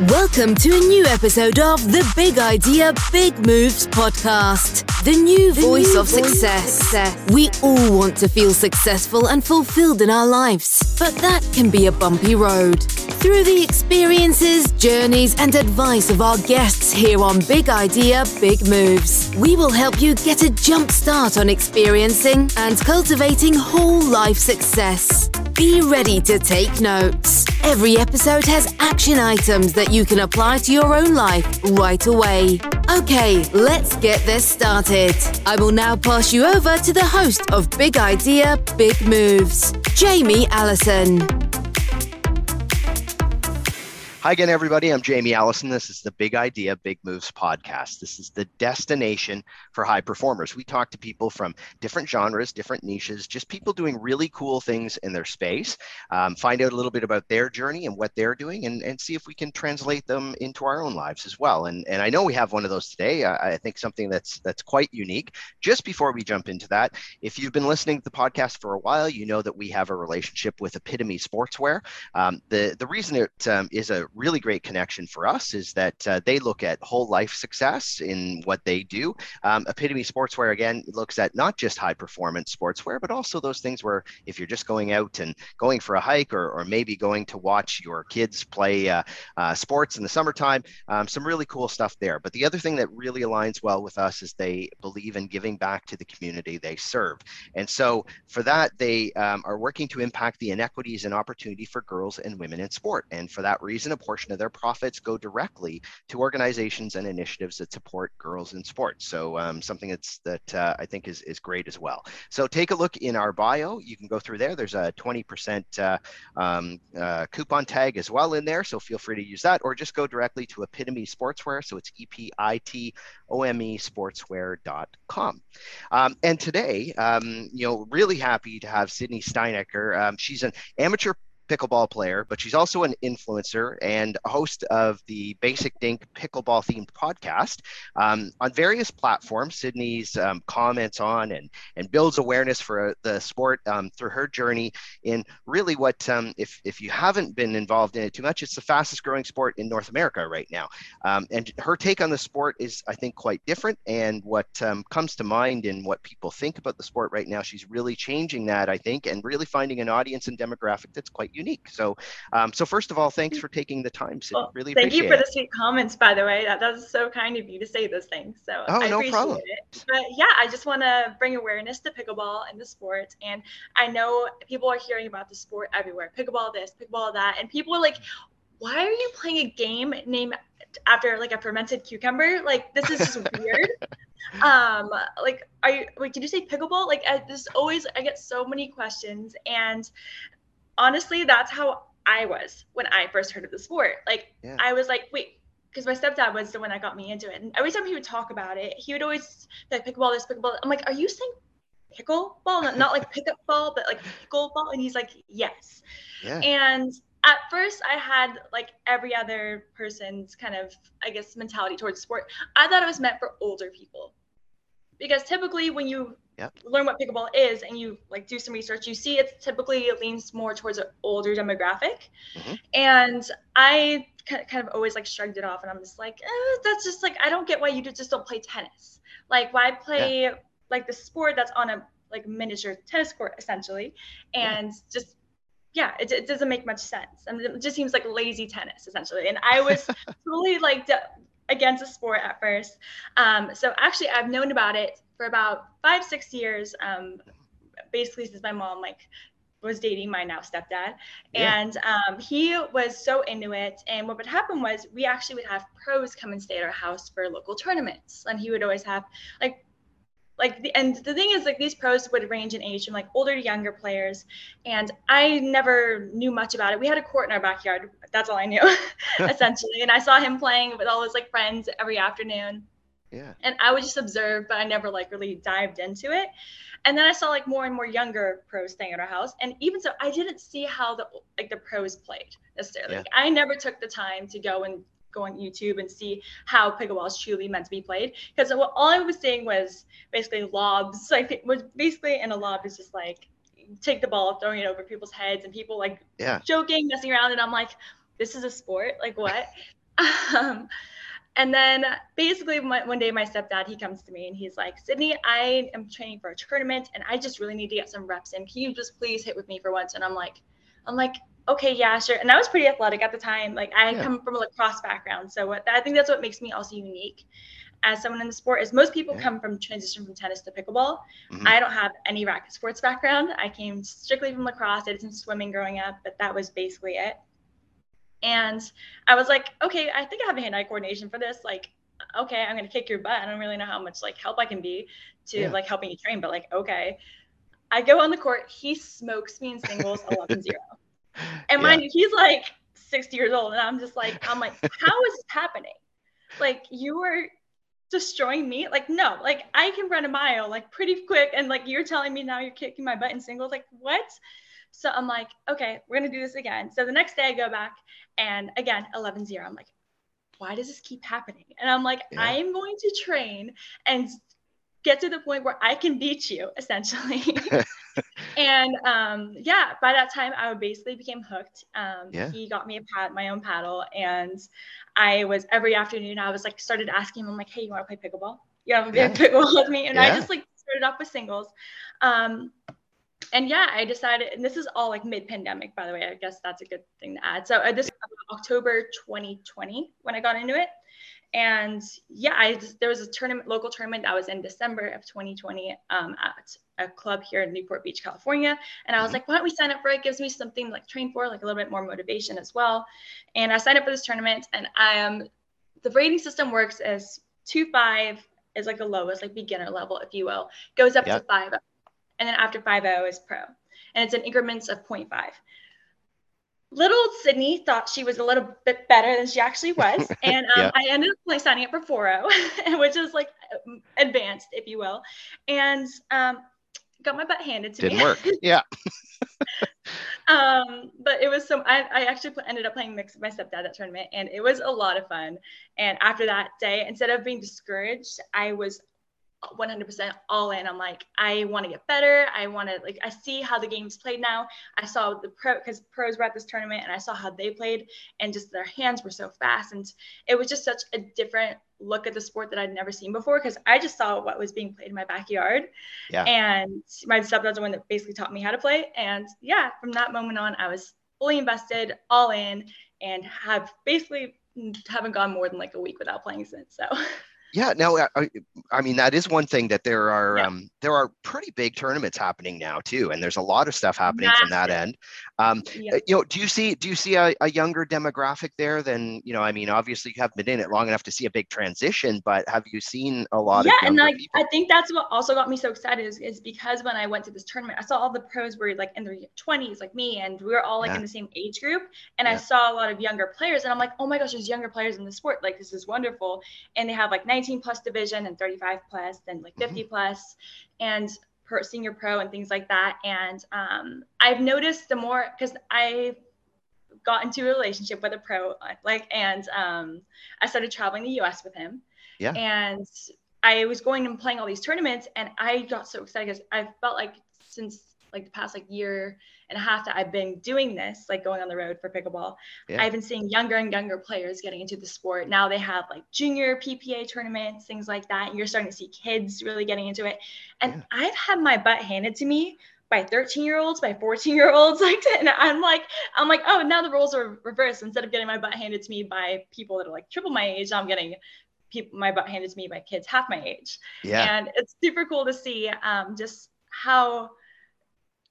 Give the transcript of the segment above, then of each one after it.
Welcome to a new episode of the Big Idea, Big Moves podcast, the new the voice new of voice success. success. We all want to feel successful and fulfilled in our lives, but that can be a bumpy road. Through the experiences, journeys, and advice of our guests here on Big Idea, Big Moves, we will help you get a jump start on experiencing and cultivating whole life success. Be ready to take notes. Every episode has action items that you can apply to your own life right away. Okay, let's get this started. I will now pass you over to the host of Big Idea, Big Moves, Jamie Allison. Hi again, everybody. I'm Jamie Allison. This is the Big Idea, Big Moves podcast. This is the destination for high performers. We talk to people from different genres, different niches, just people doing really cool things in their space, um, find out a little bit about their journey and what they're doing, and, and see if we can translate them into our own lives as well. And, and I know we have one of those today. I, I think something that's that's quite unique. Just before we jump into that, if you've been listening to the podcast for a while, you know that we have a relationship with Epitome Sportswear. Um, the, the reason it um, is a really great connection for us is that uh, they look at whole life success in what they do. Um, Epitome Sportswear, again, looks at not just high performance sportswear, but also those things where if you're just going out and going for a hike or, or maybe going to watch your kids play uh, uh, sports in the summertime, um, some really cool stuff there. But the other thing that really aligns well with us is they believe in giving back to the community they serve. And so for that, they um, are working to impact the inequities and opportunity for girls and women in sport. And for that reason, portion of their profits go directly to organizations and initiatives that support girls in sports. So um, something that's that uh, I think is is great as well. So take a look in our bio. You can go through there. There's a 20% uh, um, uh, coupon tag as well in there. So feel free to use that, or just go directly to Epitome Sportswear. So it's E P I T O M E Sportswear.com. Um, and today, um, you know, really happy to have Sydney Steinecker. Um, she's an amateur pickleball player, but she's also an influencer and host of the Basic Dink pickleball themed podcast um, on various platforms. Sydney's um, comments on and and builds awareness for uh, the sport um, through her journey in really what um, if if you haven't been involved in it too much, it's the fastest growing sport in North America right now. Um, and her take on the sport is I think quite different. And what um, comes to mind in what people think about the sport right now, she's really changing that I think, and really finding an audience and demographic that's quite unique. So, um, so first of all, thanks for taking the time. Sid. Well, really thank you for it. the sweet comments, by the way. That, that was so kind of you to say those things. So oh, I no appreciate problem. it. But yeah, I just want to bring awareness to pickleball and the sport. And I know people are hearing about the sport everywhere. Pickleball this, pickleball that, and people are like, "Why are you playing a game named after like a fermented cucumber? Like this is just weird." um like are you wait did you say pickleball like I, this always i get so many questions and honestly, that's how I was when I first heard of the sport. Like, yeah. I was like, wait, because my stepdad was the one that got me into it. And every time he would talk about it, he would always like pickleball, this pickleball. I'm like, are you saying pickleball? Not, not like pickup ball, but like pickleball? And he's like, yes. Yeah. And at first, I had like every other person's kind of, I guess, mentality towards sport. I thought it was meant for older people because typically when you yep. learn what pickleball is and you like do some research you see it typically it leans more towards an older demographic mm-hmm. and i kind of always like shrugged it off and i'm just like eh, that's just like i don't get why you just don't play tennis like why play yeah. like the sport that's on a like miniature tennis court essentially and yeah. just yeah, it, it, doesn't make much sense. I mean, it just seems like lazy tennis essentially. And I was totally like against the sport at first. Um, so actually, I've known about it for about five, six years. Um, basically, since my mom like was dating my now stepdad, yeah. and um, he was so into it. And what would happen was we actually would have pros come and stay at our house for local tournaments, and he would always have like like the, and the thing is like these pros would range in age from like older to younger players and i never knew much about it we had a court in our backyard that's all i knew essentially and i saw him playing with all his like friends every afternoon yeah and i would just observe but i never like really dived into it and then i saw like more and more younger pros staying at our house and even so i didn't see how the like the pros played necessarily yeah. like, i never took the time to go and go on YouTube and see how pickleball is truly meant to be played. Because all I was seeing was basically lobs. So I think was basically in a lob is just like take the ball, throwing it over people's heads, and people like yeah. joking, messing around, and I'm like, this is a sport, like what? Um, and then basically my, one day my stepdad he comes to me and he's like sydney i am training for a tournament and i just really need to get some reps in. Can you just please hit with me for once? And i'm like i'm like okay yeah sure. And i was pretty athletic at the time. Like i yeah. come from a lacrosse background. So what, i think that's what makes me also unique as someone in the sport is most people yeah. come from transition from tennis to pickleball. Mm-hmm. i don't have any racket sports background. I came strictly from lacrosse. I did some swimming growing up but that was basically it and I was like, okay, I think I have a hand-eye coordination for this. Like, okay, I'm gonna kick your butt. I don't really know how much like help I can be to yeah. like helping you train, but like, okay. I go on the court, he smokes me in singles 11 0. And mind you, he's like 60 years old. And I'm just like, I'm like, how is this happening? Like, you were destroying me? Like, no, like I can run a mile like pretty quick. And like, you're telling me now you're kicking my butt in singles. Like, what? So I'm like, okay, we're gonna do this again. So the next day I go back and again, 11 0. I'm like, why does this keep happening? And I'm like, yeah. I am going to train and get to the point where I can beat you essentially. and um, yeah, by that time I basically became hooked. Um, yeah. He got me a pad, my own paddle, and I was every afternoon I was like started asking him, I'm like, hey, you want to play pickleball? You have a big yeah. pickleball with me, and yeah. I just like started off with singles. Um, and yeah, I decided, and this is all like mid-pandemic, by the way. I guess that's a good thing to add. So uh, this October 2020 when I got into it, and yeah, I just, there was a tournament, local tournament that was in December of 2020 um, at a club here in Newport Beach, California, and I was mm-hmm. like, why don't we sign up for it? it? Gives me something to, like train for, like a little bit more motivation as well. And I signed up for this tournament, and I am um, the rating system works as two five is like the lowest, like beginner level, if you will, goes up yep. to five and then after 5.0 is pro. And it's in increments of 0.5. Little Sydney thought she was a little bit better than she actually was. And um, yeah. I ended up like, signing up for 4.0, which is like advanced, if you will. And um, got my butt handed to Didn't me. Didn't work. Yeah. um, but it was so I, I actually ended up playing mixed with my stepdad that tournament, and it was a lot of fun. And after that day, instead of being discouraged, I was 100% all in. I'm like, I want to get better. I want to like, I see how the game's played now. I saw the pro because pros were at this tournament, and I saw how they played, and just their hands were so fast, and it was just such a different look at the sport that I'd never seen before because I just saw what was being played in my backyard. Yeah. And my stepdad's the one that basically taught me how to play, and yeah, from that moment on, I was fully invested, all in, and have basically haven't gone more than like a week without playing since. So. Yeah, no, I, I, mean that is one thing that there are yeah. um, there are pretty big tournaments happening now too, and there's a lot of stuff happening Massive. from that end. Um, yeah. You know, do you see do you see a, a, younger demographic there than you know? I mean, obviously you haven't been in it long enough to see a big transition, but have you seen a lot yeah, of? Yeah, and like people? I think that's what also got me so excited is, is because when I went to this tournament, I saw all the pros were like in their 20s, like me, and we were all like yeah. in the same age group, and I saw a lot of younger players, and I'm like, oh my gosh, there's younger players in the sport, like this is wonderful, and they have like 19 plus division and 35 plus and like 50 mm-hmm. plus and per senior pro and things like that. And um, I've noticed the more because I got into a relationship with a pro like and um, I started traveling the US with him. Yeah. And I was going and playing all these tournaments and I got so excited because I felt like since like the past like year and half that I've been doing this, like going on the road for pickleball, yeah. I've been seeing younger and younger players getting into the sport. Now they have like junior PPA tournaments, things like that. And you're starting to see kids really getting into it. And yeah. I've had my butt handed to me by 13 year olds, by 14 year olds, like, and I'm like, I'm like, oh, now the roles are reversed. Instead of getting my butt handed to me by people that are like triple my age, I'm getting people my butt handed to me by kids half my age. Yeah. And it's super cool to see um, just how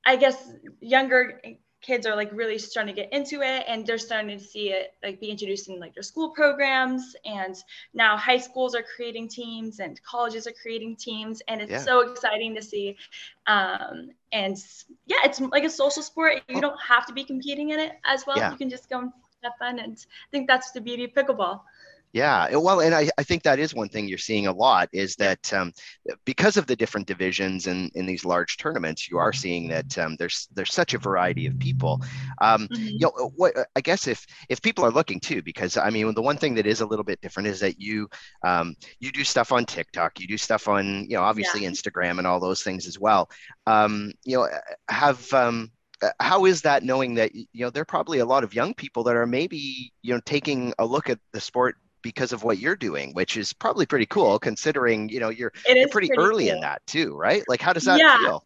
I guess younger kids are like really starting to get into it and they're starting to see it like be introduced in like their school programs and now high schools are creating teams and colleges are creating teams and it's yeah. so exciting to see um, and yeah it's like a social sport you don't have to be competing in it as well yeah. you can just go and have fun and i think that's the beauty of pickleball yeah, well, and I, I think that is one thing you're seeing a lot is that um, because of the different divisions and in, in these large tournaments, you are seeing that um, there's there's such a variety of people. Um, mm-hmm. You know, what I guess if if people are looking too, because I mean, the one thing that is a little bit different is that you um, you do stuff on TikTok, you do stuff on you know obviously yeah. Instagram and all those things as well. Um, you know, have um, uh, how is that knowing that you know there are probably a lot of young people that are maybe you know taking a look at the sport because of what you're doing, which is probably pretty cool considering you know you're, you're pretty, pretty, early cool. in that too, right? Like, how does that yeah. feel?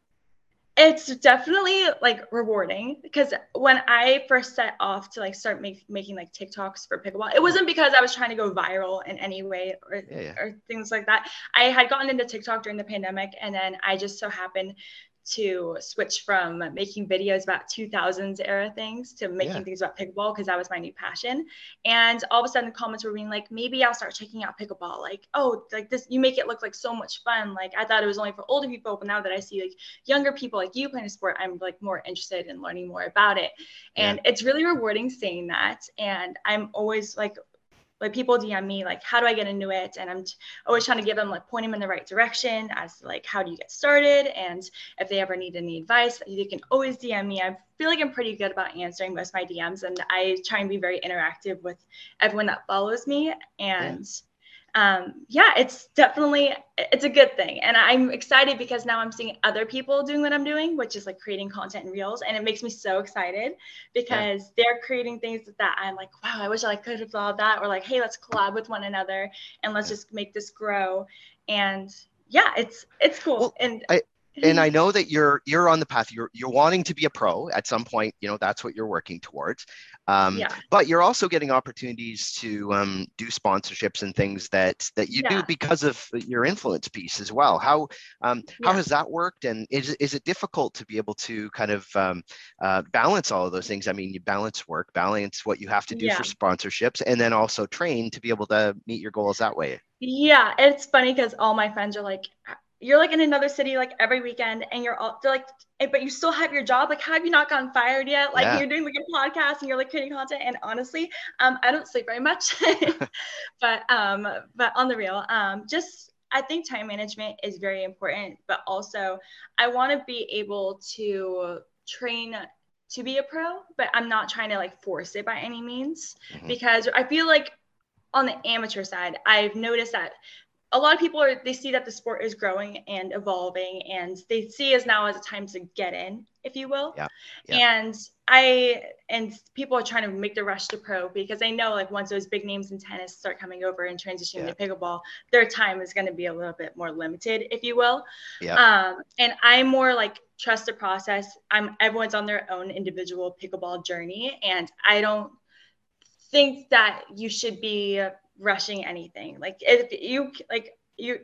It's definitely like rewarding because when I first set off to like start make, making like TikToks for pickleball, it wasn't because I was trying to go viral in any way or, yeah, yeah. or things like that. I had gotten into TikTok during the pandemic and then I just so happened to switch from making videos about 2000s era things to making yeah. things about pickleball because that was my new passion. And all of a sudden, the comments were being like, maybe I'll start checking out pickleball. Like, oh, like this, you make it look like so much fun. Like, I thought it was only for older people, but now that I see like younger people like you playing a sport, I'm like more interested in learning more about it. And yeah. it's really rewarding saying that. And I'm always like like people DM me like how do I get into it? And I'm t- always trying to give them like point them in the right direction as like how do you get started? And if they ever need any advice they can always DM me. I feel like I'm pretty good about answering most of my DMs and I try and be very interactive with everyone that follows me. And yeah um, yeah, it's definitely it's a good thing, and I'm excited because now I'm seeing other people doing what I'm doing, which is like creating content in reels, and it makes me so excited because yeah. they're creating things that I'm like, wow, I wish I could have thought that, or like, hey, let's collab with one another and let's just make this grow, and yeah, it's it's cool. Well, and I and I know that you're you're on the path. You're you're wanting to be a pro at some point. You know that's what you're working towards. Um, yeah. But you're also getting opportunities to um, do sponsorships and things that that you yeah. do because of your influence piece as well. How um, yeah. how has that worked? And is is it difficult to be able to kind of um, uh, balance all of those things? I mean, you balance work, balance what you have to do for sponsorships, and then also train to be able to meet your goals that way. Yeah, it's funny because all my friends are like, you're like in another city like every weekend and you're all they're like but you still have your job like have you not gotten fired yet like yeah. you're doing like a podcast and you're like creating content and honestly um i don't sleep very much but um but on the real um just i think time management is very important but also i want to be able to train to be a pro but i'm not trying to like force it by any means mm-hmm. because i feel like on the amateur side, I've noticed that a lot of people are they see that the sport is growing and evolving and they see us now as a time to get in if you will yeah, yeah. and i and people are trying to make the rush to pro because they know like once those big names in tennis start coming over and transitioning yeah. to pickleball their time is going to be a little bit more limited if you will yeah. um and i'm more like trust the process i'm everyone's on their own individual pickleball journey and i don't think that you should be rushing anything. Like if you like you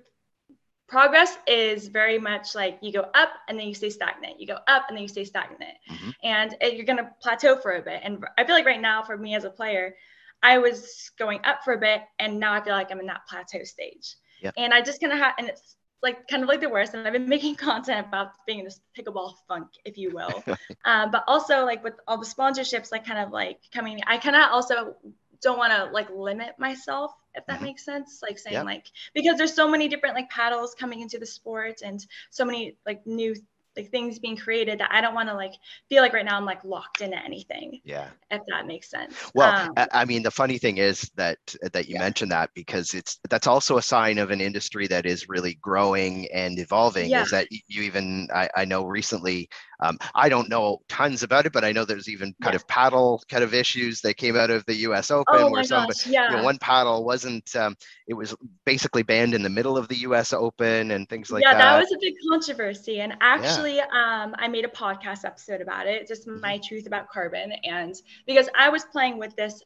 progress is very much like you go up and then you stay stagnant. You go up and then you stay stagnant. Mm-hmm. And it, you're going to plateau for a bit. And I feel like right now for me as a player, I was going up for a bit and now I feel like I'm in that plateau stage. Yep. And I just kind of have, and it's like kind of like the worst. And I've been making content about being in this pickleball funk, if you will. um, but also like with all the sponsorships, like kind of like coming, I kind of also don't want to like limit myself if that mm-hmm. makes sense like saying yeah. like because there's so many different like paddles coming into the sport and so many like new like things being created that I don't want to like feel like right now I'm like locked into anything. Yeah. If that makes sense. Well, um, I mean, the funny thing is that that you yeah. mentioned that because it's that's also a sign of an industry that is really growing and evolving. Yeah. Is that you even I, I know recently um, I don't know tons about it, but I know there's even kind yeah. of paddle kind of issues that came out of the U.S. Open oh where some yeah. you know, one paddle wasn't. Um, it was basically banned in the middle of the U.S. Open and things like yeah, that. Yeah, that was a big controversy, and actually, um, I made a podcast episode about it, just mm-hmm. my truth about carbon, and because I was playing with this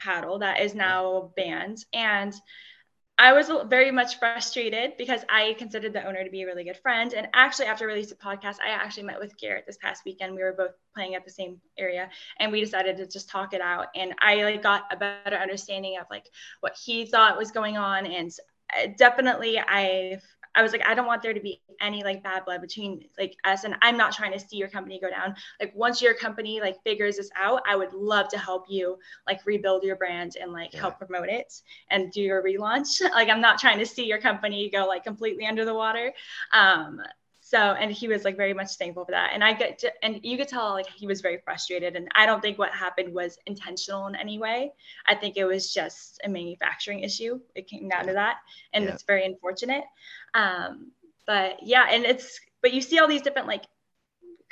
paddle that is now banned, and I was very much frustrated because I considered the owner to be a really good friend. And actually, after release the podcast, I actually met with Garrett this past weekend. We were both playing at the same area, and we decided to just talk it out. And I like got a better understanding of like what he thought was going on, and uh, definitely I I was like, I don't want there to be any like bad blood between like us. And I'm not trying to see your company go down. Like once your company like figures this out, I would love to help you like rebuild your brand and like yeah. help promote it and do your relaunch. like I'm not trying to see your company go like completely under the water. Um, so and he was like very much thankful for that. And i get to, and you could tell like he was very frustrated. And i don't think what happened was intentional in any way. I think it was just a manufacturing issue. It came down to that. And yeah. it's very unfortunate. Um but yeah and it's but you see all these different like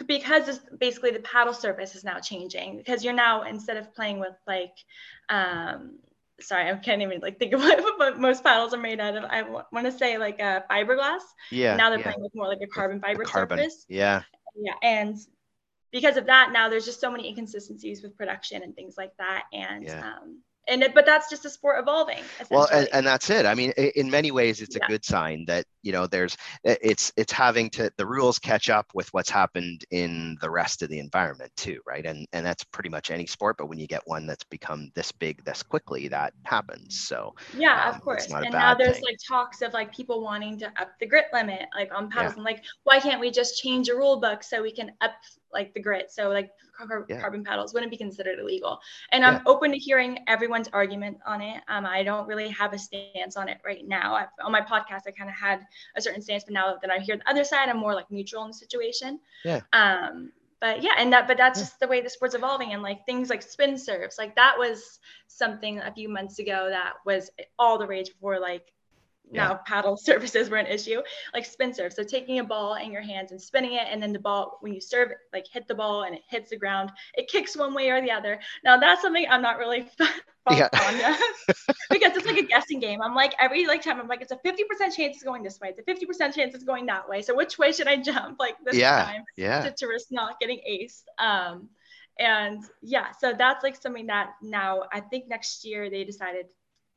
because this, basically the paddle surface is now changing because you're now instead of playing with like um sorry i can't even like think of what, most paddles are made out of. I want to say like a fiberglass. Yeah now they're yeah. playing with more like a carbon fiber carbon surface. yeah. Yeah and because of that now there's just so many inconsistencies with production and things like that and Yeah. um and it, but that's just a sport evolving well and, and that's it. I mean in many ways it's a good sign that you know there's it's it's having to the rules catch up with what's happened in the rest of the environment too right and and that's pretty much any sport but when you get one that's become this big this quickly that happens so Yeah, Um, of course. And now there's thing. like talks of like people wanting to up the grit limit, like on paddles. Yeah. And like, why can't we just change a rule book so we can up like the grit? So like car- Yeah. carbon paddles wouldn't be considered illegal. And I'm open to hearing everyone's argument on it. Um, I don't really have a stance on it right now. i on my podcast, I kind of had a certain stance, but now that I hear the other side, I'm more like neutral in the situation. Yeah. Um, but yeah, and that, but that's Yeah. just the way the sport's evolving, and like things like spin serves, like that was something a few months ago that was all the rage before like now paddle surfaces were an issue. Like spin serve so taking a ball in your hands and spinning it and then the ball when you serve like hit the ball and it hits the ground it kicks one way or the other. Now that's something i'm not really Yeah. fond of because it's like a guessing game. I'm like every like time i'm like it's a 50% chance it's going this way. It's a 50% chance it's going that way. So which way should i jump like this Yeah. time yeah. to, to risk not getting aced. Um, and yeah, so that's like something that now I think next year they decided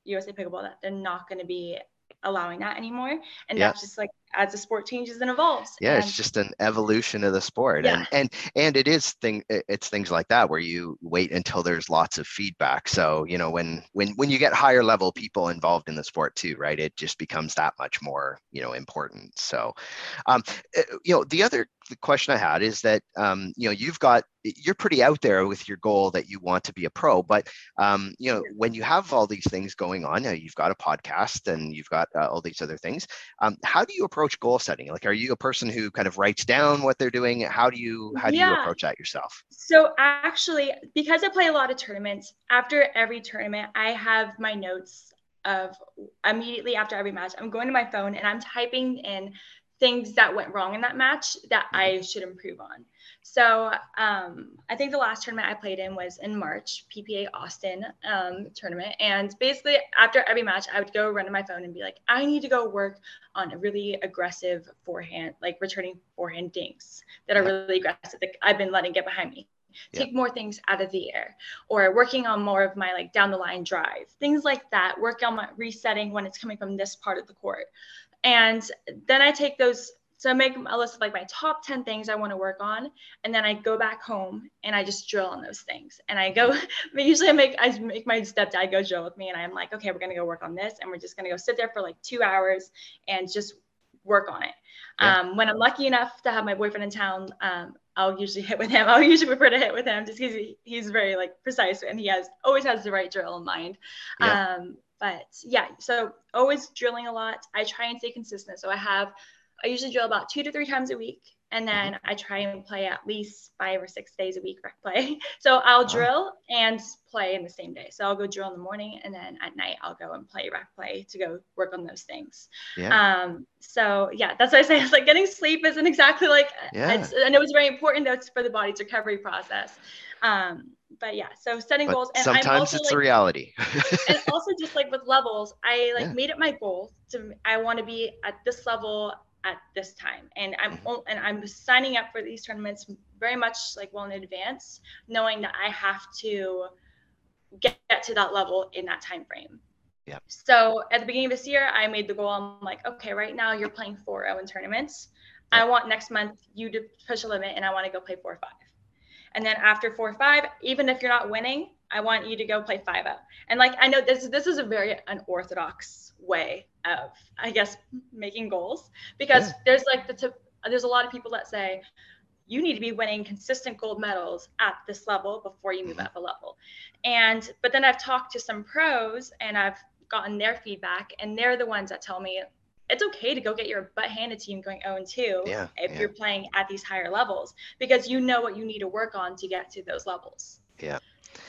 USA Pickleball that they're not going to be allowing that anymore, and Yeah. that's just like as the sport changes and evolves. yeah and it's just an evolution of the sport Yeah. and and and it is thing it's things like that where you wait until there's lots of feedback so you know when when when you get higher level people involved in the sport too right it just becomes that much more you know important so um uh, you know the other question i had is that um you know you've got you're pretty out there with your goal that you want to be a pro but um you know when you have all these things going on you've got a podcast and you've got uh, all these other things um, how do you approach goal setting like are you a person who kind of writes down what they're doing how do you how do you approach that yourself So actually, because I play a lot of tournaments, after every tournament, I have my notes of immediately after every match. I'm going to my phone and I'm typing in things that went wrong in that match that mm-hmm. I should improve on. So um, I think the last tournament I played in was in March, PPA Austin um, tournament. And basically, after every match, I would go run to my phone and be like, I need to go work on a really aggressive forehand, like returning forehand dinks that are really aggressive. Like I've been letting get behind me. Yeah. Take more things out of the air, or working on more of my like down the line drive, things like that. Work on my resetting when it's coming from this part of the court, and then I take those. So I make a list of like my top 10 things I want to work on. And then I go back home and I just drill on those things. And I go, but usually I make, I make my stepdad go drill with me. And I'm like, okay, we're going to go work on this. And we're just going to go sit there for like two hours and just work on it. Yeah. Um, when I'm lucky enough to have my boyfriend in town, um, I'll usually hit with him. I'll usually prefer to hit with him just because he, he's very like precise and he has always has the right drill in mind. Yeah. Um, but yeah, so always drilling a lot. I try and stay consistent. So I have, I usually drill about two to three times a week. And then I try and play at least five or six days a week rec play. So I'll drill and play in the same day. So I'll go drill in the morning and then at night I'll go and play rec play to go work on those things. yeah Um, so yeah, that's what I say. It's like getting sleep isn't exactly like Yeah. it's, I know it's very important though for the body's recovery process. Um, but yeah, so setting but goals and I'm sometimes it's like, the reality and also just like with levels, I like Yeah. made it my goal to I want to be at this level at this time, and I'm Mhm. and I'm signing up for these tournaments very much like well in advance, knowing that I have to get, get to that level in that time frame. Yeah. So at the beginning of this year, I made the goal. I'm like, okay, right now you're playing 4-0 in tournaments. I want next month you to push a limit, and I want to go play 4-5. And then after 4-5, even if you're not winning, I want you to go play 5-0. And like I know this this is a very unorthodox way of I guess making goals because Yeah. there's like the tip, there's a lot of people that say you need to be winning consistent gold medals at this level before you move Mhm. up a level. And but then I've talked to some pros and I've gotten their feedback and they're the ones that tell me it's okay to go get your butt handed to you going 0 and 2 Yeah, if yeah. you're playing at these higher levels because you know what you need to work on to get to those levels. Yeah.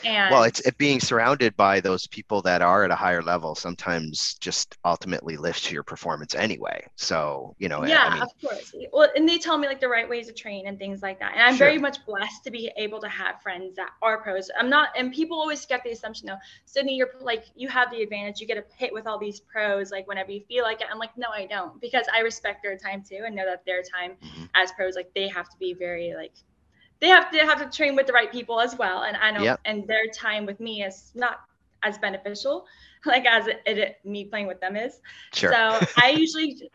And well, it's it being surrounded by those people that are at a higher level sometimes just ultimately lifts your performance anyway. So, you know, yeah, I mean, of course. Well, and they tell me like the right ways to train and things like that. And I'm Sure. very much blessed to be able to have friends that are pros. I'm not, and people always get the assumption though, Sydney, you're like, you have the advantage. You get a hit with all these pros, like whenever you feel like it. I'm like, no, I don't, because I respect their time too and know that their time Mhm. as pros, like they have to be very like, they have to have to train with the right people as well. And I know, Yep. and their time with me is not as beneficial, like as it, it me playing with them is. sure. So I usually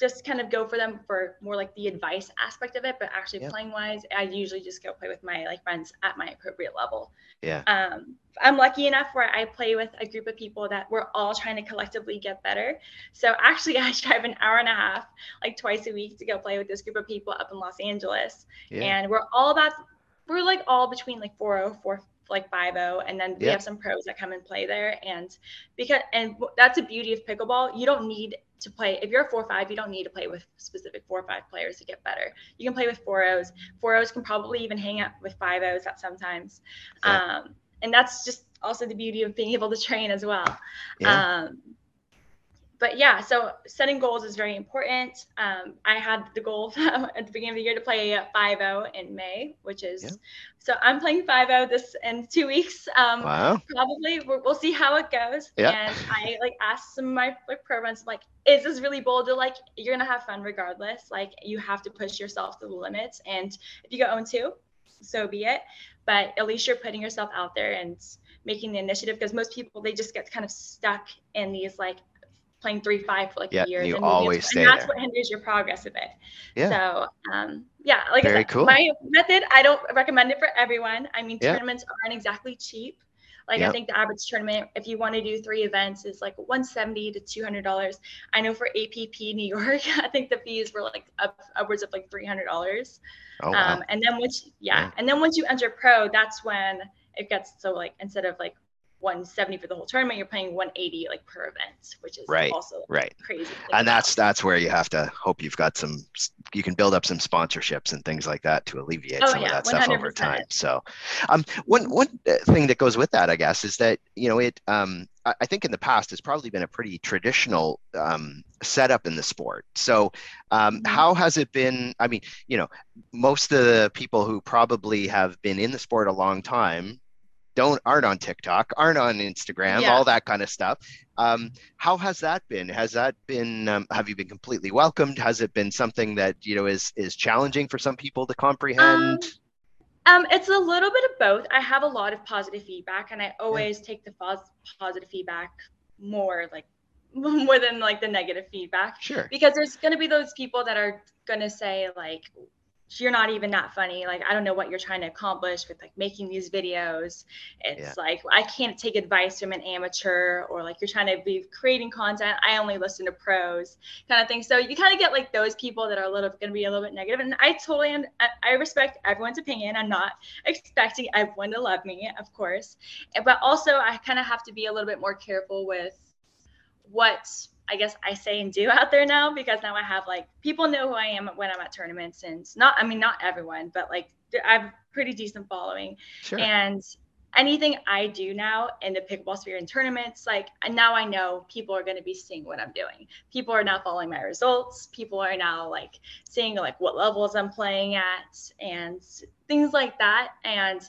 just kind of go for them for more like the advice aspect of it, but actually Yep. playing wise, I usually just go play with my like friends at my appropriate level. yeah. Um, I'm lucky enough where I play with a group of people that we're all trying to collectively get better. So actually, I drive an hour and a half, like twice a week, to go play with this group of people up in Los Angeles Yeah. and we're all about we're like all between like 4.0 4 like 5.0 and then we have some pros that come and play there and because and that's the beauty of pickleball you don't need to play if you're a 4-5 you don't need to play with specific 4-5 players to get better you can play with four o's four o's can probably even hang out with five o's at sometimes Yeah. um, and that's just also the beauty of being able to train as well Yeah. um, but yeah, so setting goals is very important. Um, I had the goal at the beginning of the year to play 5-0 in May, which is Yeah. so I'm playing 5-0 this in two weeks. Um, wow. Probably we'll, we'll see how it goes. Yeah. And I like asked some of my like pro friends like, is this really bold? They're like, you're gonna have fun regardless. Like you have to push yourself to the limits. And if you go 0-2, so be it. But at least you're putting yourself out there and making the initiative because most people they just get kind of stuck in these like playing three five for like Yeah, years. you and always stay and that's there. what hinders your progress a bit. Yeah. So um yeah, like Very I said, cool. my method, I don't recommend it for everyone. I mean, Yeah. tournaments aren't exactly cheap. Like. I think the average tournament, if you want to do three events, is like 170 to 200 dollars. I know for APP New York, I think the fees were like up, upwards of like 300 dollars. Oh, wow. Um, and then once, yeah, Yeah. and then once you enter pro, that's when it gets so like instead of like 170 for the whole tournament, you're playing 180 like per event, which is Right, also right. crazy. and about. that's that's where you have to hope you've got some you can build up some sponsorships and things like that to alleviate Oh, some yeah, of that stuff over time so um one one uh, thing that goes with that i guess is that you know it um i think in the past has probably been a pretty traditional um, setup in the sport so um, Mhm. how has it been i mean you know most of the people who probably have been in the sport a long time don't aren't on tiktok aren't on instagram Yeah. all that kind of stuff um, how has that been? Has that been? Um, have you been completely welcomed? Has it been something that you know is is challenging for some people to comprehend? Um, um, it's a little bit of both. I have a lot of positive feedback, and I always take the pos- positive feedback more like more than like the negative feedback sure. because there's going to be those people that are going to say like you're not even that funny like i don't know what you're trying to accomplish with like making these videos. It's Yeah. like i can't take advice from an amateur or like you're trying to be creating content. I only listen to pros kind of thing. So you kind of get like those people that are a little going to be a little bit negative. and i totally i respect everyone's opinion. I'm not expecting everyone to love me of course. But also i kind of have to be a little bit more careful with what I guess I say and do out there now because now I have like people know who I am when I'm at tournaments and not I mean not everyone but like I have a pretty decent following. Sure. and anything I do now in the pickleball sphere in tournaments like now I know people are going to be seeing what I'm doing. People are now following my results. People are now like seeing like what levels I'm playing at and things like that. And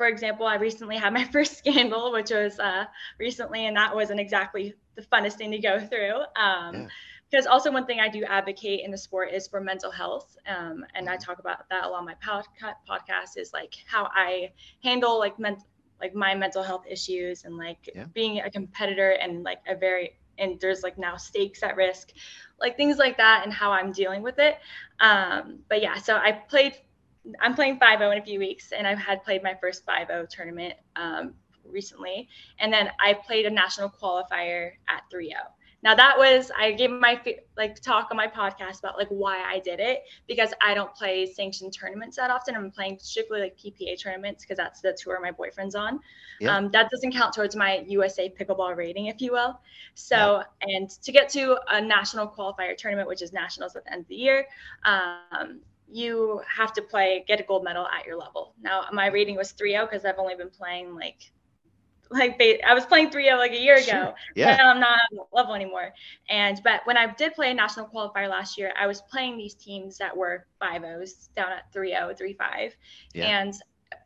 for example, I recently had my first scandal, which was uh, recently, and that wasn't exactly the funnest thing to go through. Um, Yeah. Because also one thing I do advocate in the sport is for mental health, um, and I Mhm. talk about that a lot on my podca- podcast. Is like how I handle like mental, like my mental health issues, and like Yeah. being a competitor and like a very and there's like now stakes at risk, like things like that, and how I'm dealing with it. Um, but yeah, so I played I'm playing 5-0 in a few weeks, and I've had played my first 5-0 tournament um, recently, and then I played a national qualifier at 3-0. Now that was I gave my like talk on my podcast about like why I did it because I don't play sanctioned tournaments that often. I'm playing strictly like PPA tournaments because that's the tour my boyfriend's on. Yeah. Um, that doesn't count towards my USA pickleball rating, if you will. So and to get to a national qualifier tournament, which is nationals at the end of the year, um, you have to play get a gold medal at your level. Now my rating was 3-0 because I've only been playing like like I was playing 3-0 like a year ago. Sure. Yeah. But I'm not on level anymore. And but when I did play a national qualifier last year, I was playing these teams that were 5-0s down at 3-0, 3-5. Yeah. And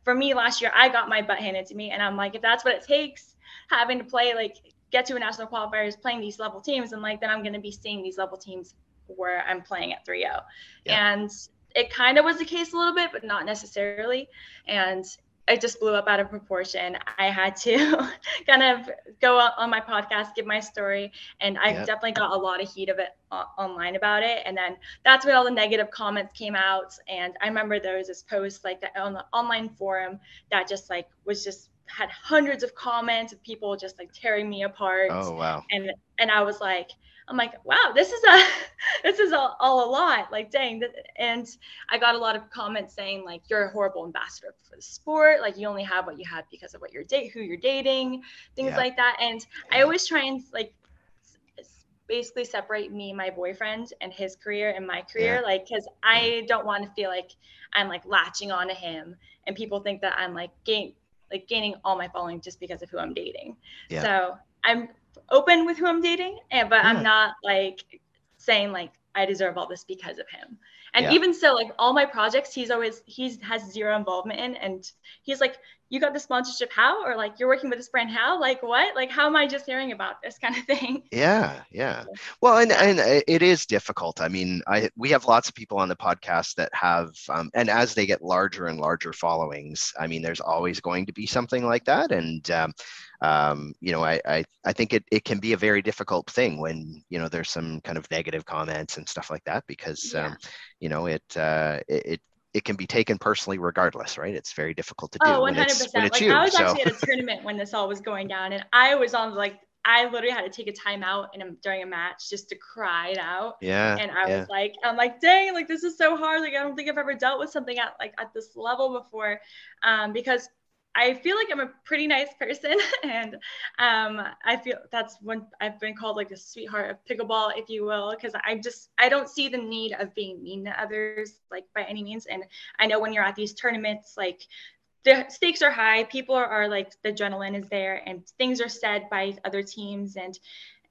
for me last year, I got my butt handed to me and I'm like, if that's what it takes, having to play like get to a national qualifiers playing these level teams and like then I'm gonna be seeing these level teams where I'm playing at 3-0. Yeah. And it kind of was the case a little bit, but not necessarily. And it just blew up out of proportion. I had to kind of go on my podcast, give my story, and I yep. definitely got a lot of heat of it online about it. And then that's when all the negative comments came out. And I remember there was this post like that on the online forum that just like was just had hundreds of comments of people just like tearing me apart. Oh wow. And and I was like, I'm like, wow, this is a this is all, all a lot. Like, dang. And I got a lot of comments saying like, you're a horrible ambassador for the sport. Like, you only have what you have because of what you're date, who you're dating, things yeah. like that. And yeah. I always try and like basically separate me, my boyfriend, and his career and my career. Yeah. Like, because I don't want to feel like I'm like latching on to him, and people think that I'm like gain like gaining all my following just because of who I'm dating. Yeah. So I'm open with who I'm dating, and but yeah. I'm not like saying like I deserve all this because of him. And yeah. even so, like all my projects, he's always he's has zero involvement in, and he's like, "You got the sponsorship how?" Or like, "You're working with this brand how?" Like what? Like how am I just hearing about this kind of thing? Yeah, yeah. Well, and and it is difficult. I mean, I we have lots of people on the podcast that have, um, and as they get larger and larger followings, I mean, there's always going to be something like that, and um, um, you know, I, I, I think it, it can be a very difficult thing when, you know, there's some kind of negative comments and stuff like that, because, yeah. um, you know, it, uh, it, it can be taken personally regardless, right? It's very difficult to do. Oh, 100%. When it's, when it's like you, I was so. actually at a tournament when this all was going down and I was on like, I literally had to take a timeout in a, during a match just to cry it out. Yeah. And I yeah. was like, I'm like, dang, like this is so hard. Like I don't think I've ever dealt with something at like at this level before, um, because I feel like I'm a pretty nice person, and um, I feel that's when I've been called like the sweetheart of pickleball, if you will, because I just I don't see the need of being mean to others like by any means. And I know when you're at these tournaments, like the stakes are high, people are, are like the adrenaline is there, and things are said by other teams, and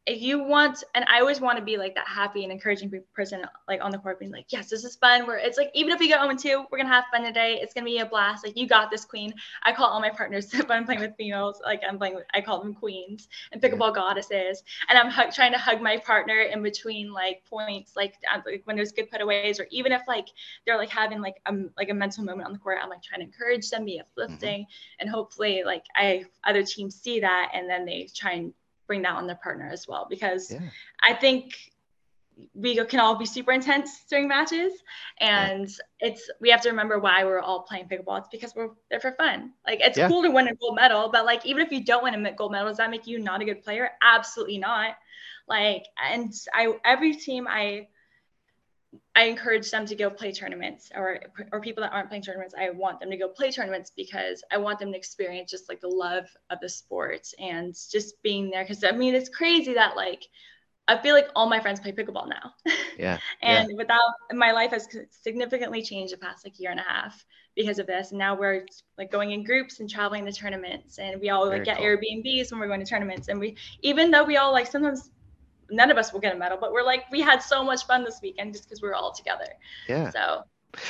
you want and i always want to be like that happy and encouraging person like on the court being like yes this is fun where it's like even if we go 0 2 we're gonna have fun today. It's gonna be a blast. Like you got this queen. I call all my partners when i'm playing with females like i'm playing with i call them queens and pickleball goddesses. And i'm hu- trying to hug my partner in between like points like, like when there's good putaways or even if like they're like having like a like a mental moment on the court i'm like trying to encourage them be uplifting. Mm-hmm. and hopefully like i other teams see that and then they try and bring that on their partner as well because yeah. I think we can all be super intense during matches and yeah. it's we have to remember why we're all playing pickleball it's because we're there for fun like it's yeah. cool to win a gold medal but like even if you don't win a gold medal does that make you not a good player absolutely not like and i every team i I encourage them to go play tournaments or or people that aren't playing tournaments. I want them to go play tournaments because I want them to experience just like the love of the sport and just being there. Because I mean, it's crazy that like I feel like all my friends play pickleball now. Yeah. and yeah. without my life has significantly changed the past like year and a half because of this. And now we're like going in groups and traveling to tournaments, and we all Very like get cool. Airbnbs when we're going to tournaments. And we even though we all like sometimes none of us will get a medal, but we're like, we had so much fun this weekend just because we were all together. Yeah. So.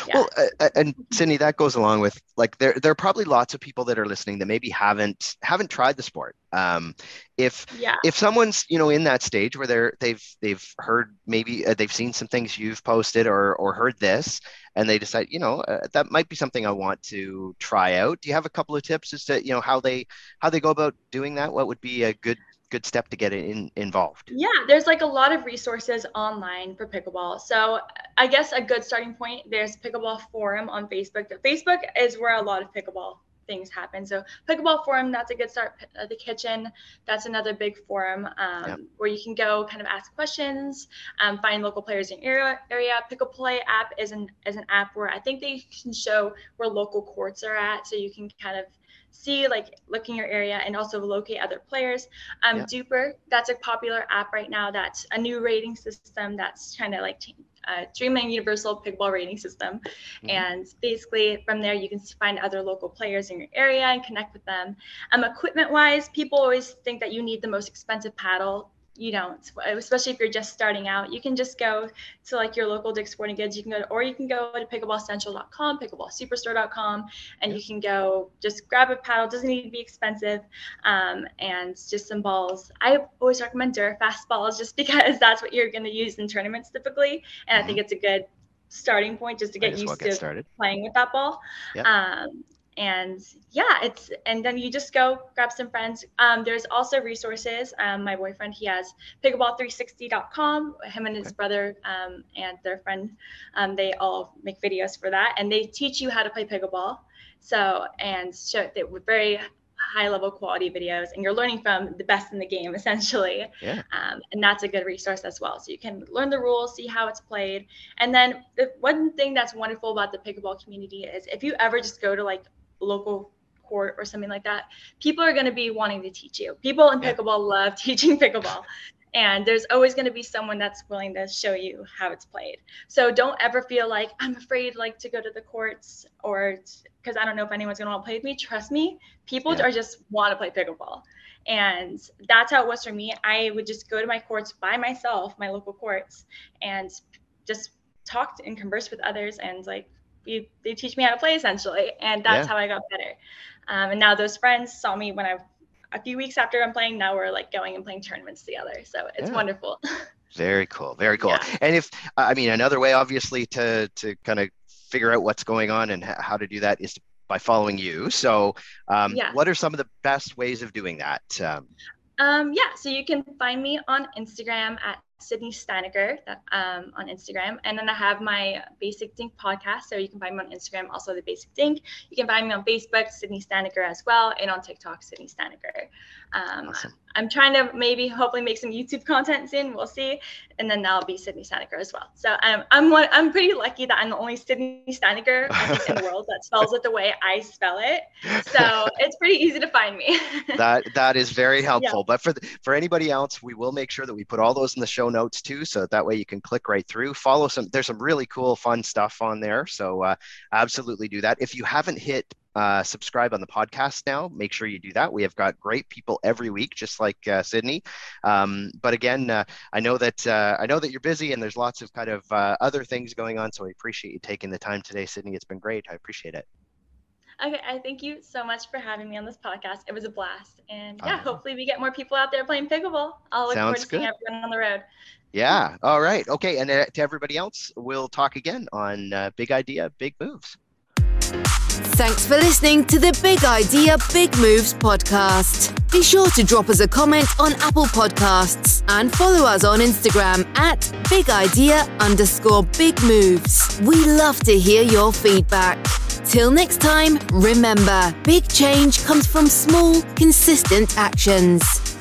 Yeah. Well, uh, and Sydney, that goes along with like there. There are probably lots of people that are listening that maybe haven't haven't tried the sport. Um, if yeah. if someone's you know in that stage where they're they've they've heard maybe uh, they've seen some things you've posted or or heard this, and they decide you know uh, that might be something I want to try out. Do you have a couple of tips as to you know how they how they go about doing that? What would be a good good step to get in, involved? Yeah, there's like a lot of resources online for pickleball. So I guess a good starting point, there's pickleball forum on Facebook. Facebook is where a lot of pickleball things happen. So pickleball forum, that's a good start. Uh, the kitchen, that's another big forum um, yep. where you can go kind of ask questions, um, find local players in your area. area. Pickle Play app is an is an app where I think they can show where local courts are at, so you can kind of see like look in your area and also locate other players um yeah. DUPR that's a popular app right now that's a new rating system that's kind of like uh, Dynamic Universal Pickleball Rating System. Mm-hmm. And basically, from there, you can find other local players in your area and connect with them. Um, equipment wise, people always think that you need the most expensive paddle you don't especially if you're just starting out you can just go to like your local dick's sporting goods you can go to, or you can go to pickleballcentral.com pickleballsuperstore.com and you can go just grab a paddle doesn't need to be expensive um, and just some balls i always recommend Dura Fast balls just because that's what you're going to use in tournaments typically and i think mm-hmm. it's a good starting point just to get used to started. playing with that ball yep. um, and yeah it's and then you just go grab some friends. Um, there's also resources. Um, my boyfriend he has pickleball360.com him and his brother um, and their friend um, they all make videos for that and they teach you how to play pickleball. So and show they with very high level quality videos and you're learning from the best in the game essentially. Yeah. Um, and that's a good resource as well. So you can learn the rules see how it's played. And then the one thing that's wonderful about the pickleball community is if you ever just go to like local court or something like that, people are going to be wanting to teach you. People in yeah. pickleball love teaching pickleball. And there's always going to be someone that's willing to show you how it's played. So don't ever feel like I'm afraid like to go to the courts or because I don't know if anyone's going to want to play with me. Trust me, people yeah. are just want to play pickleball. And that's how it was for me. I would just go to my courts by myself, my local courts, and just talk and converse with others and like you, they teach me how to play essentially, and that's yeah. how I got better. Um, and now those friends saw me when I a few weeks after I'm playing. Now we're like going and playing tournaments together, so it's yeah. wonderful. Very cool, very cool. Yeah. And if I mean another way, obviously, to to kind of figure out what's going on and how to do that is by following you. So, um, yeah. what are some of the best ways of doing that? Um, um, yeah, so you can find me on Instagram at Sydney Steinaker um, on Instagram. And then I have my Basic Dink podcast. So you can find me on Instagram, also the Basic Dink. You can find me on Facebook, Sydney Steinaker as well, and on TikTok, Sydney Steinaker. Um, awesome. I'm trying to maybe hopefully make some YouTube content soon. We'll see. And then that'll be Sydney Steinaker as well. So um, I'm one, I'm pretty lucky that I'm the only Sydney Steinaker in the world that spells it the way I spell it. So it's pretty easy to find me. that that is very helpful. Yeah. But for the, for anybody else, we will make sure that we put all those in the show notes too, so that way you can click right through. Follow some. There's some really cool, fun stuff on there. So uh, absolutely do that. If you haven't hit uh, subscribe on the podcast now. Make sure you do that. We have got great people every week, just like uh, Sydney. Um, but again, uh, I know that uh, I know that you're busy and there's lots of kind of uh, other things going on. So I appreciate you taking the time today, Sydney. It's been great. I appreciate it. Okay, I thank you so much for having me on this podcast. It was a blast, and yeah, hopefully we get more people out there playing pickleball. I'll look forward to seeing everyone on the road. Yeah. All right. Okay. And uh, to everybody else, we'll talk again on Big Idea, Big Moves. Thanks for listening to the Big Idea, Big Moves podcast. Be sure to drop us a comment on Apple Podcasts and follow us on Instagram at Big Idea underscore Big Moves. We love to hear your feedback. Till next time, remember, big change comes from small, consistent actions.